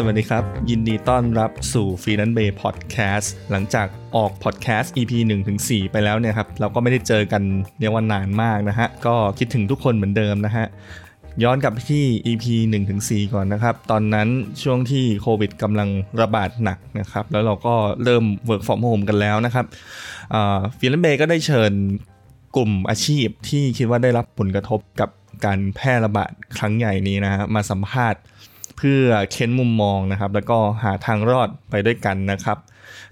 สวัสดีครับ ยินดีต้อนรับสู่ฟรี a น c e เบย์พอดแคสต์หลังจากออกพอดแคสต์ EP 1ถึง4ไปแล้วเนี่ยครับ เราก็ไม่ได้เจอกันเรียกว่านานมากนะฮะ ก็คิดถึงทุกคนเหมือนเดิมนะฮะ ย้อนกลับไปที่ EP 1ถึง4ก่อนนะครับ ตอนนั้นช่วงที่โควิดกำลังระบาดหนักนะครับ แล้วเราก็เริ่ม work from home กันแล้วนะครับ Freelance Bay ก็ได้เชิญกลุ่มอาชีพที่คิดว่าได้รับผลกระทบกับการแพร่ระบาดครั้งใหญ่นี้นะฮะมาสัมภาษณ์ เพื่อเค้นมุมมองนะครับ แล้วก็หาทางรอดไปด้วยกันนะครับ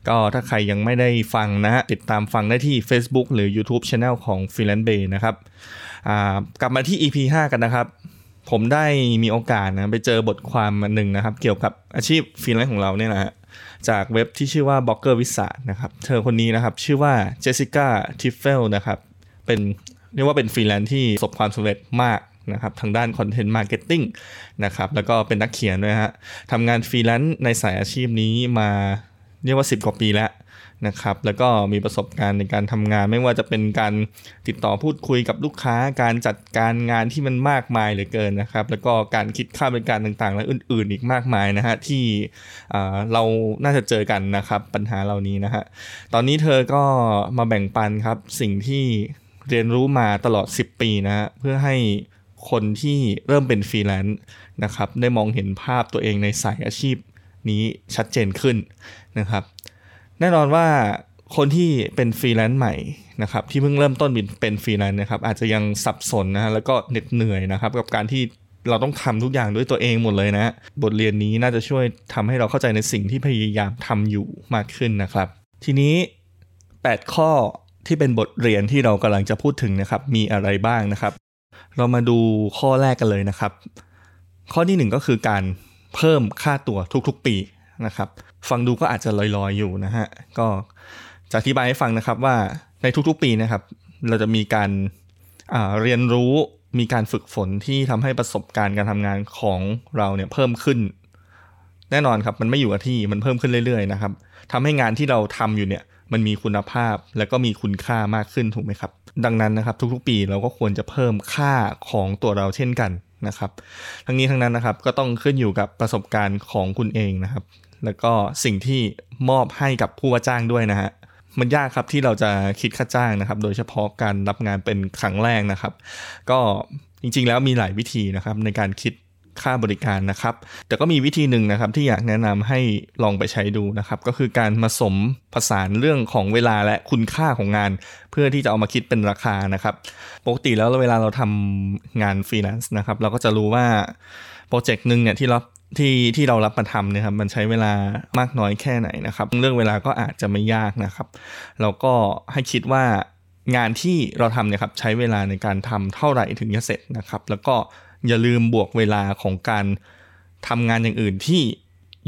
ก็ถ้าใครยังไม่ได้ฟังนะฮะติดตามฟังได้ที่ Facebook หรือ YouTube Channel ของ f r e e l a n c e Bay นะครับกลับมาที่ EP 5 กันนะครับ ผมได้มีโอกาสนะไปเจอบทความมาหนึ่งนะครับ เกี่ยวกับอาชีพฟรีแลนซ์ของเราเนี่ยนะฮะจากเว็บที่ชื่อว่า Bloggervista นะครับ เธอคนนี้นะครับ ชื่อว่าเจสสิก้าทิฟเฟลนะครับ เป็นเรียกว่าเป็นฟรีแลนซ์ที่ประสบความสำเร็จมาก นะครับทางด้าน content marketing นะครับแล้วก็เป็นนักเขียนด้วยฮะทำงานฟรีแลนซ์ในสายอาชีพนี้มาเรียกว่า 10 กว่าปีแล้วนะครับแล้วก็มีประสบการณ์ในการทำงานไม่ว่าจะเป็นการติดต่อพูดคุยกับลูกค้า การจัดการงานที่มันมากมายเหลือเกินนะครับ แล้วก็การคิดค่าบริการต่างๆ และอื่น ๆ อีกมากมายนะฮะที่เราน่าจะเจอกันนะครับปัญหาเหล่านี้นะฮะตอนนี้เธอก็มาแบ่งปันครับสิ่งที่เรียนรู้มาตลอด 10 ปีนะฮะเพื่อให้ คนที่เริ่มเป็นฟรีแลนซ์นะครับได้มองเห็นภาพตัวเองในสายอาชีพนี้ชัดเจนขึ้นนะครับ แน่นอนว่าคนที่เป็นฟรีแลนซ์ใหม่นะครับที่เพิ่งเริ่มต้นเป็นฟรีแลนซ์นะครับอาจจะยังสับสนนะฮะแล้วก็เหน็ดเหนื่อยนะครับ กับการที่เราต้องทำทุกอย่างด้วยตัวเองหมดเลยนะบทเรียนนี้น่าจะช่วยทำให้เราเข้าใจในสิ่งที่พยายามทำอยู่มากขึ้นนะครับ ทีนี้ 8 ข้อที่เป็นบทเรียนที่เรากำลังจะพูดถึงนะครับมีอะไรบ้างนะครับ เรามาดูข้อแรกกันเลยนะครับ ข้อที่หนึ่งก็คือการเพิ่มค่าตั๋วทุกๆปีนะครับฟังดูก็อาจจะลอยๆอยู่นะฮะก็จะอธิบายให้ฟังนะครับว่าในทุกๆปีนะครับ เราจะมีการเรียนรู้มีการฝึกฝนที่ทำให้ประสบการณ์การทำงานของเราเนี่ยเพิ่มขึ้น แน่นอนครับมันไม่อยู่กับที่มันเพิ่มขึ้นเรื่อยๆนะครับทำให้งานที่เราทำอยู่เนี่ย มันมีคุณภาพและก็มีคุณค่ามากขึ้นถูกไหมครับ ดังนั้นนะครับทุกๆปีเราก็ควรจะเพิ่มค่าของตัวเราเช่นกันนะครับ ทั้งนี้ทั้งนั้นนะครับก็ต้องขึ้นอยู่กับประสบการณ์ของคุณเองนะครับ แล้วก็สิ่งที่มอบให้กับผู้ว่าจ้างด้วยนะฮะมันยากครับที่เราจะคิดค่าจ้างนะครับ โดยเฉพาะการรับงานเป็นครั้งแรกนะครับ ก็จริงๆแล้วมีหลายวิธีนะครับในการคิด ค่าบริการนะครับ แต่ก็มีวิธีหนึ่งนะครับที่อยากแนะนำให้ลองไปใช้ดูนะครับ ก็คือการผสมผสานเรื่องของเวลาและคุณค่าของงาน เพื่อที่จะเอามาคิดเป็นราคานะครับ ปกติแล้วเวลาเราทำงานฟรีแลนซ์นะครับ เราก็จะรู้ว่าโปรเจกต์หนึ่งเนี่ยที่เราที่ที่เรารับมาทำเนี่ยครับมันใช้เวลามากน้อยแค่ไหนนะครับ เรื่องเวลาก็อาจจะไม่ยากนะครับเราก็ให้คิดว่างานที่เราทำเนี่ยครับใช้เวลาในการทำเท่าไหร่ถึงจะเสร็จนะครับ แล้วก็ อย่าลืมบวกเวลาของการทำงานอย่างอื่นที่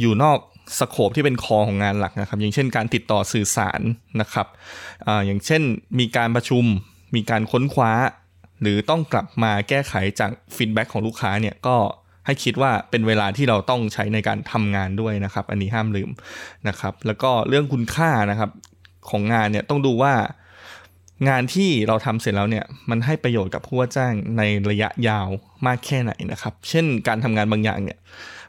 อยู่นอกสโคปที่เป็นคอของงานหลักนะครับ อย่างเช่นการติดต่อสื่อสารนะครับออย่างเช่นมีการประชุมมีการค้นคว้า หรือต้องกลับมาแก้ไขจากฟีดแบ็ของลูกค้าเนี่ยก็ให้คิดว่าเป็นเวลาที่เราต้องใช้ในการทำงานด้วยนะครับ อันนี้ห้ามลืมนะครับ แล้วก็เรื่องคุณค่านะครับของงานเนี่ยต้องดูว่า งานที่เราทำเสร็จแล้วเนี่ยมันให้ประโยชน์กับผู้ว่าจ้างในระยะยาวมากแค่ไหนนะครับ เช่นการทำงานบางอย่างเนี่ย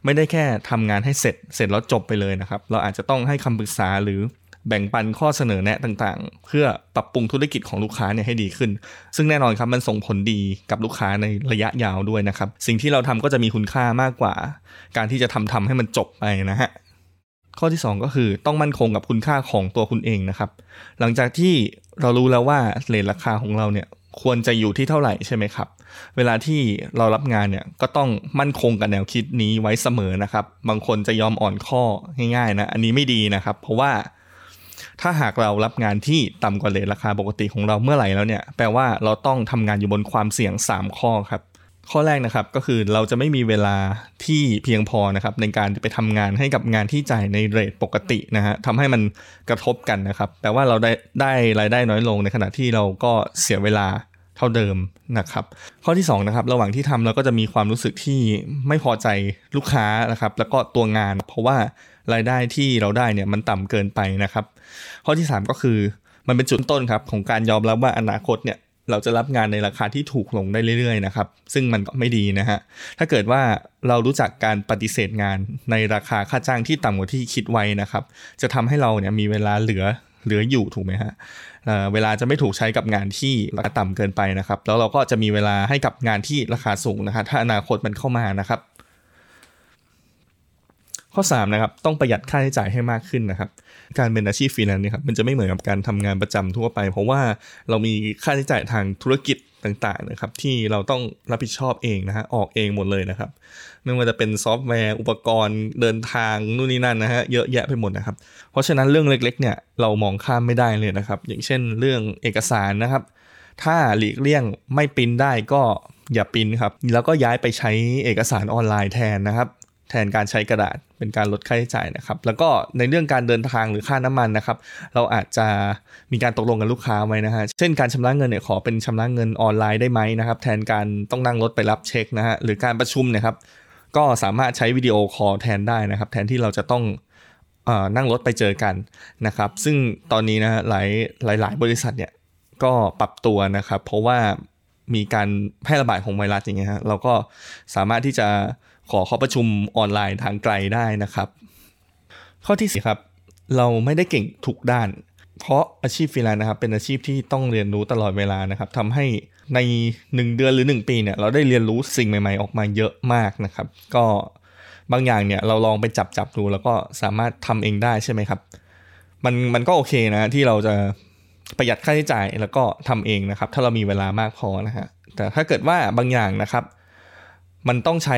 ไม่ได้แค่ทำงานให้เสร็จเสร็จแล้วจบไปเลยนะครับ เราอาจจะต้องให้คำปรึกษาหรือแบ่งปันข้อเสนอแนะต่างๆ เพื่อปรับปรุงธุรกิจของลูกค้าเนี่ยให้ดีขึ้น ซึ่งแน่นอนครับมันส่งผลดีกับลูกค้าในระยะยาวด้วยนะครับ สิ่งที่เราทำก็จะมีคุณค่ามากกว่า การที่จะทำทำให้มันจบไปนะฮะ ข้อที่ 2 ก็คือต้องมั่นคงกับคุณค่าของตัวคุณเองนะครับ หลังจากที่เรารู้แล้วว่าเลทราคาของเราเนี่ยควรจะอยู่ที่เท่าไหร่ใช่ไหมครับ เวลาที่เรารับงานเนี่ยก็ต้องมั่นคงกับแนวคิดนี้ไว้เสมอนะครับ บางคนจะยอมอ่อนข้อง่ายๆนะ อันนี้ไม่ดีนะครับ เพราะว่าถ้าหากเรารับงานที่ต่ำกว่าเลทราคาปกติของเราเมื่อไหร่แล้วเนี่ย แปลว่าเราต้องทำงานอยู่บนความเสี่ยง 3 ข้อครับ ข้อแรกนะครับก็คือเราจะไม่มีเวลาที่เพียงพอนะครับในการไปทำงานให้กับงานที่จ่ายในเรทปกตินะฮะทำให้มันกระทบกันนะครับแปลว่าเราได้ได้รายได้น้อยลงในขณะที่เราก็เสียเวลาเท่าเดิมนะครับ ข้อที่2นะครับระหว่างที่ทำเราก็จะมีความรู้สึกที่ไม่พอใจลูกค้านะครับ แล้วก็ตัวงานเพราะว่ารายได้ที่เราได้เนี่ยมันต่ำเกินไปนะครับ ข้อที่ 3 ก็คือมันเป็นจุดต้นครับของการยอมรับว่าอนาคตเนี่ย เราจะรับงานในราคาที่ถูกลงได้เรื่อยๆนะครับ ซึ่งมันก็ไม่ดีนะฮะ ถ้าเกิดว่าเรารู้จักการปฏิเสธงานในราคาค่าจ้างที่ต่ำกว่าที่คิดไว้นะครับ จะทำให้เราเนี่ยมีเวลาเหลือเหลืออยู่ถูกไหมฮะเวลาจะไม่ถูกใช้กับงานที่ราคาต่ำเกินไปนะครับ แล้วเราก็จะมีเวลาให้กับงานที่ราคาสูงนะครับถ้าอนาคตมันเข้ามานะครับ ข้อ3นะครับต้องประหยัดค่าใช้จ่ายให้มากขึ้นนะครับ การเป็นอาชีพฟรีแลนซ์นี่ครับมันจะไม่เหมือนกับการทำงานประจำทั่วไป เพราะว่าเรามีค่าใช้จ่ายทางธุรกิจต่างๆนะครับที่เราต้องรับผิดชอบเองนะฮะออกเองหมดเลยนะครับไม่ว่าจะเป็นซอฟต์แวร์อุปกรณ์เดินทางนู่นนี่นั่นนะฮะเยอะแยะไปหมดนะครับ เพราะฉะนั้นเรื่องเล็กๆเนี่ยเรามองข้ามไม่ได้เลยนะครับ อย่างเช่นเรื่องเอกสารนะครับ ถ้าหลีกเลี่ยงไม่ปริ้นได้ก็อย่าปริ้นครับแล้วก็ย้ายไปใช้เอกสารออนไลน์แทนนะครับ แทนการใช้กระดาษเป็นการลดค่าใช้จ่ายนะครับ แล้วก็ในเรื่องการเดินทางหรือค่าน้ำมันนะครับ เราอาจจะมีการตกลงกับลูกค้าไว้นะฮะเช่นการชำระเงินเนี่ยขอเป็นชำระเงินออนไลน์ได้ไหมนะครับ แทนการต้องนั่งรถไปรับเช็คนะฮะหรือการประชุมนะครับ ก็สามารถใช้วิดีโอคอลแทนได้นะครับ แทนที่เราจะต้องนั่งรถไปเจอกันนะครับ ซึ่งตอนนี้นะหลายหลายหลายบริษัทเนี่ยก็ปรับตัวนะครับ เพราะว่ามีการแพร่ระบาดของไวรัสอย่างเงี้ยฮะเราก็สามารถที่จะ ขอเข้าประชุมออนไลน์ทางไกลได้นะครับ ข้อที่สี่ครับเราไม่ได้เก่งทุกด้าน เพราะอาชีพฟรีแลนซ์นะครับเป็นอาชีพที่ต้องเรียนรู้ตลอดเวลานะครับทำให้ใน 1 เดือนหรือ 1 ปีเนี่ยเราได้เรียนรู้สิ่งใหม่ๆ ออกมาเยอะมากนะครับ ก็บางอย่างเนี่ยเราลองไปจับจับดูแล้วก็สามารถทำเองได้ใช่ไหมครับ มันมันก็โอเคนะที่เราจะประหยัดค่าใช้จ่ายแล้วก็ทำเองนะครับ ถ้าเรามีเวลามากพอนะฮะแต่ถ้าเกิดว่าบางอย่างนะครับ มันต้องใช้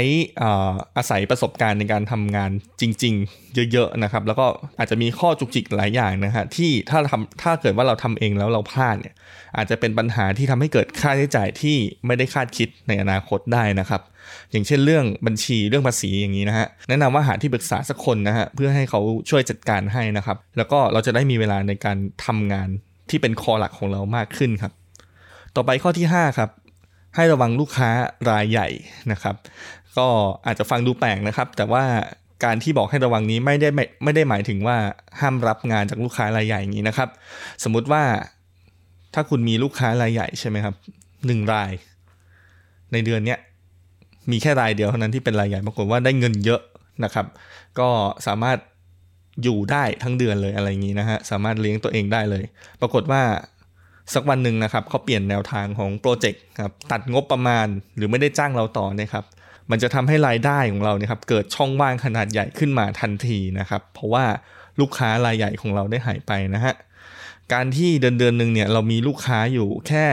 อาศัยประสบการณ์ในการทำงานจริง ๆ เยอะๆนะครับ แล้วก็อาจจะมีข้อจุกจิกหลายอย่างนะฮะที่ถ้าทำถ้าเกิดว่าเราทำเองแล้วเราพลาดเนี่ย อาจจะเป็นปัญหาที่ทำให้เกิดค่าใช้จ่ายที่ไม่ได้คาดคิดในอนาคตได้นะครับ อย่างเช่นเรื่องบัญชีเรื่องภาษีอย่างนี้นะฮะแนะนำว่าหาที่ปรึกษาสักคนนะฮะเพื่อให้เขาช่วยจัดการให้นะครับ แล้วก็เราจะได้มีเวลาในการทำงานที่เป็นคอหลักของเรามากขึ้นครับ ต่อไปข้อที่5ครับ ให้ระวังลูกค้ารายใหญ่นะครับ ก็อาจจะฟังดูแปลกนะครับ แต่ว่าการที่บอกให้ระวังนี้ไม่ได้ไม่ไม่ได้หมายถึงว่าห้ามรับงานจากลูกค้ารายใหญ่อย่างนี้นะครับ สมมุติว่าถ้าคุณมีลูกค้ารายใหญ่ใช่ไหมครับหนึ่งราย ในเดือนเนี้ยมีแค่รายเดียวเท่านั้นที่เป็นรายใหญ่ปรากฏว่าได้เงินเยอะนะครับ ก็สามารถอยู่ได้ทั้งเดือนเลยอะไรอย่างนี้นะฮะสามารถเลี้ยงตัวเองได้เลย ปรากฏว่า สักวันหนึ่งนะครับเขาเปลี่ยนแนวทางของโปรเจกต์ครับตัดงบประมาณหรือไม่ได้จ้างเราต่อนะครับมันจะทำให้รายได้ของเราเนี่ยครับเกิดช่องว่างขนาดใหญ่ขึ้นมาทันทีนะครับเพราะว่าลูกค้ารายใหญ่ของเราได้หายไปนะฮะการที่เดือนเดือนหนึ่งเนี่ยเรามีลูกค้าอยู่แค่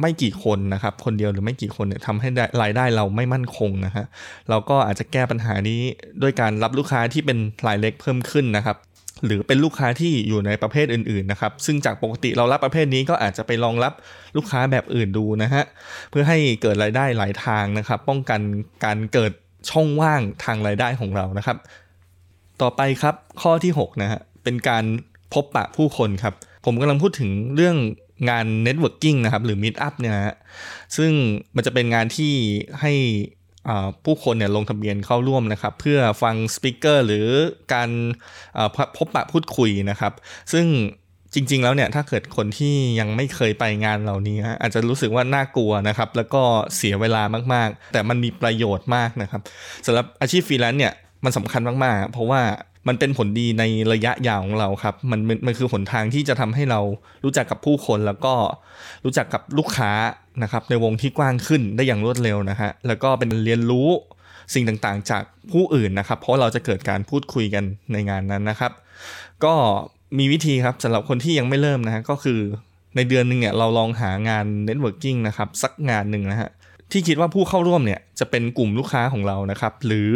ไม่กี่คนนะครับคนเดียวหรือไม่กี่คนเนี่ยทำให้รายได้เราไม่มั่นคงนะฮะเราก็อาจจะแก้ปัญหานี้ด้วยการรับลูกค้าที่เป็นรายเล็กเพิ่มขึ้นนะครับ หรือเป็นลูกค้าที่อยู่ในประเภทอื่นๆนะครับ ซึ่งจากปกติเรารับประเภทนี้ก็อาจจะไปลองรับลูกค้าแบบอื่นดูนะฮะ เพื่อให้เกิดรายได้หลายทางนะครับ ป้องกันการเกิดช่องว่างทางรายได้ของเรานะครับ ต่อไปครับข้อที่6นะฮะ เป็นการพบปะผู้คนครับ ผมกำลังพูดถึงเรื่องงาน networking นะครับ หรือ meetup เนี่ยฮะ ซึ่งมันจะเป็นงานที่ให้ ผู้คนเนี่ยลงทะเบียนเข้าร่วมนะครับ เพื่อฟัง speaker หรือการพบปะพูดคุยนะครับ ซึ่งจริง ๆ แล้วเนี่ยถ้าเกิดคนที่ยังไม่เคยไปงานเหล่านี้อาจจะรู้สึกว่าน่ากลัวนะครับ แล้วก็เสียเวลามากๆ แต่มันมีประโยชน์มากนะครับสำหรับอาชีพฟรีแลนซ์เนี่ยมันสำคัญมากๆ เพราะว่า มันเป็นผลดีในระยะยาวของเราครับ มันมันคือหนทางที่จะทำให้เรารู้จักกับผู้คนแล้วก็รู้จักกับลูกค้านะครับในวงที่กว้างขึ้นได้อย่างรวดเร็วนะฮะแล้วก็เป็นเรียนรู้สิ่งต่างๆ จากผู้อื่นนะครับ เพราะเราจะเกิดการพูดคุยกันในงานนั้นนะครับ ก็มีวิธีครับสำหรับคนที่ยังไม่เริ่มนะฮะก็คือในเดือนหนึ่งเนี่ยเราลองหางาน networking นะครับ สักงานหนึ่งนะฮะ ที่คิดว่าผู้เข้าร่วมเนี่ยจะเป็นกลุ่มลูกค้าของเรานะครับ หรือ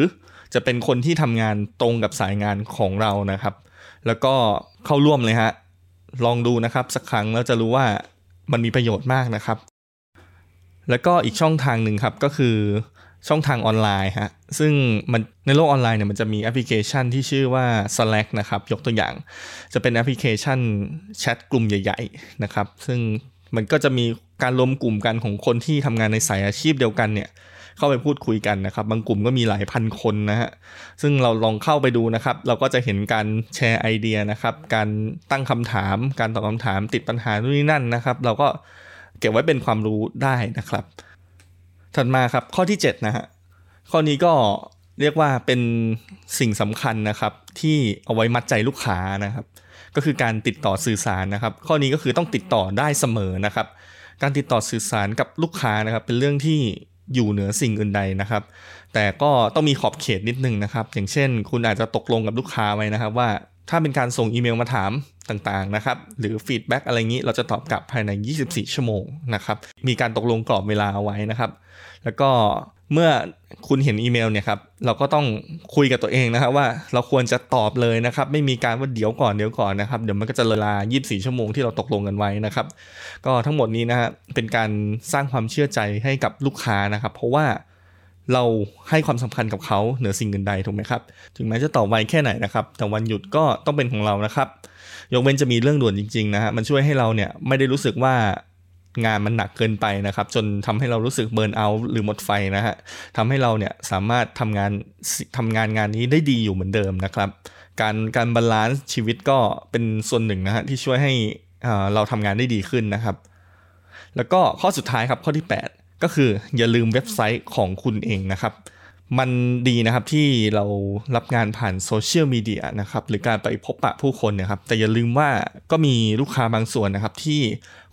จะเป็นคนที่ทำงานตรงกับสายงานของเรานะครับ แล้วก็เข้าร่วมเลยฮะลองดูนะครับสักครั้งแล้วจะรู้ว่ามันมีประโยชน์มากนะครับ แล้วก็อีกช่องทางหนึ่งครับก็คือช่องทางออนไลน์ฮะซึ่งมันในโลกออนไลน์เนี่ยมันจะมีแอปพลิเคชันที่ชื่อว่า Slack นะครับ ยกตัวอย่าง จะเป็นแอปพลิเคชันแชทกลุ่มใหญ่ ๆ นะครับ ซึ่งมันก็จะมี การรวมกลุ่มกันของคนที่ทำงานในสายอาชีพเดียวกันเนี่ยเข้าไปพูดคุยกันนะครับ บางกลุ่มก็มีหลายพันคนนะฮะซึ่งเราลองเข้าไปดูนะครับ เราก็จะเห็นการแชร์ไอเดียนะครับ การตั้งคำถาม การตอบคำถามติดปัญหานู่นนี่นั่นนะครับ เราก็เก็บไว้เป็นความรู้ได้นะครับ ถัดมาครับข้อที่7นะฮะข้อนี้ก็เรียกว่าเป็นสิ่งสำคัญนะครับ ที่เอาไว้มัดใจลูกค้านะครับ ก็คือการติดต่อสื่อสารนะครับ ข้อนี้ก็คือต้องติดต่อได้เสมอนะครับ การติดต่อสื่อสารกับลูกค้านะครับ เป็นเรื่องที่อยู่เหนือสิ่งอื่นใดนะครับ แต่ก็ต้องมีขอบเขตนิดนึงนะครับ อย่างเช่น คุณอาจจะตกลงกับลูกค้าไว้นะครับ ว่าถ้าเป็นการส่งอีเมลมาถาม ต่างๆนะครับหรือฟีดแบ็กอะไรงี้เราจะตอบกลับภายใน 24 ชั่วโมงนะครับมีการตกลงกรอบเวลาไว้นะครับ แล้วก็เมื่อคุณเห็นอีเมลเนี่ยครับเราก็ต้องคุยกับตัวเองนะครับว่าเราควรจะตอบเลยนะครับไม่มีการว่าเดี๋ยวก่อนเดี๋ยวก่อนนะครับเดี๋ยวมันก็จะเวลา 24 ชั่วโมงที่เราตกลงกันไว้นะครับก็ทั้งหมดนี้นะฮะเป็นการสร้างความเชื่อใจให้กับลูกค้านะครับ เพราะว่า เราให้ความสำคัญกับเขาเหนือสิ่งอื่นใดถูกไหมครับ ถึงแม้จะต่อไวแค่ไหนนะครับ แต่วันหยุดก็ต้องเป็นของเรานะครับ ยกเว้นจะมีเรื่องด่วนจริงๆนะฮะมันช่วยให้เราเนี่ยไม่ได้รู้สึกว่างานมันหนักเกินไปนะครับ จนทำให้เรารู้สึกเบิร์นเอาหรือหมดไฟนะฮะทำให้เราเนี่ยสามารถทำงานทำงานงานนี้ได้ดีอยู่เหมือนเดิมนะครับ การการ balance ชีวิตก็เป็นส่วนหนึ่งนะฮะที่ช่วยให้เราทำงานได้ดีขึ้นนะครับ แล้วก็ข้อสุดท้ายครับข้อที่ 8 ก็คืออย่าลืมเว็บไซต์ของคุณเองนะครับ มันดีนะครับที่เรารับงานผ่านโซเชียลมีเดียนะครับหรือการไปพบปะผู้คนนะครับ แต่อย่าลืมว่าก็มีลูกค้าบางส่วนนะครับ ที่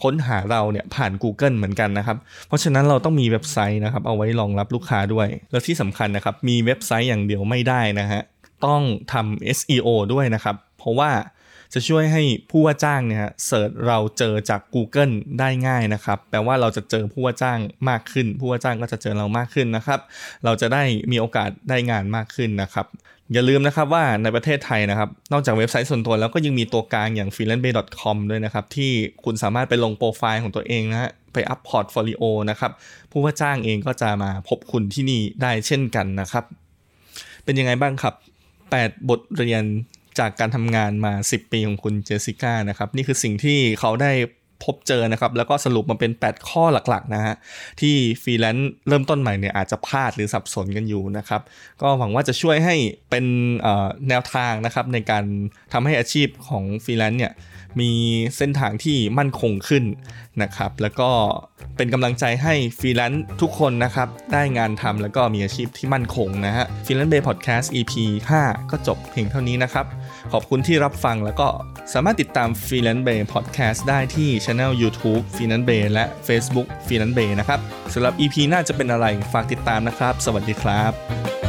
ค้นหาเราเนี่ยผ่าน Google เหมือนกันนะครับ เพราะฉะนั้นเราต้องมีเว็บไซต์นะครับ เอาไว้รองรับลูกค้าด้วย แล้วที่สำคัญนะครับ มีเว็บไซต์อย่างเดียวไม่ได้นะฮะต้องทำ SEO ด้วยนะครับ เพราะว่า จะช่วยให้ผู้ว่าจ้างเนี่ยเสิร์ชเราเจอจาก Google ได้ง่ายนะครับ แปลว่าเราจะเจอผู้ว่าจ้างมากขึ้น ผู้ว่าจ้างก็จะเจอเรามากขึ้นนะครับ เราจะได้มีโอกาสได้งานมากขึ้นนะครับ อย่าลืมนะครับว่าในประเทศไทยนะครับ นอกจากเว็บไซต์ส่วนตัวแล้วก็ยังมีตัวกลางอย่าง freelancebay.com ด้วยนะครับ ที่คุณสามารถไปลงโปรไฟล์ของตัวเองนะฮะไปอัพ portfolio นะครับ ผู้ว่าจ้างเองก็จะมาพบคุณที่นี่ได้เช่นกันนะครับ เป็นยังไงบ้างครับ 8 บทเรียน จากการทำงานมา 10 ปีของคุณเจสสิก้านะครับ นี่คือสิ่งที่เขาได้พบเจอนะครับ แล้วก็สรุปมาเป็น 8 ข้อหลักๆนะฮะที่ฟรีแลนซ์เริ่มต้นใหม่เนี่ยอาจจะพลาดหรือสับสนกันอยู่นะครับ ก็หวังว่าจะช่วยให้เป็นแนวทางนะครับในการทำให้อาชีพของฟรีแลนซ์เนี่ยมีเส้นทางที่มั่นคงขึ้นนะครับ แล้วก็เป็นกำลังใจให้ฟรีแลนซ์ทุกคนนะครับ ได้งานทำแล้วก็มีอาชีพที่มั่นคงนะฮะฟรีแลนซ์เบย์พอดแคสต์ EP 5 ก็จบเพียงเท่านี้นะครับ ขอบคุณที่รับฟังแล้วก็สามารถติดตาม f r e e l a n c e Bay Podcast ได้ที่ Channel YouTube Freelance Bay และ Facebook f r e e l a n c e Bay นะครับสำหรับ EP หน้าจะเป็นอะไรฝากติดตามนะครับ สวัสดีครับ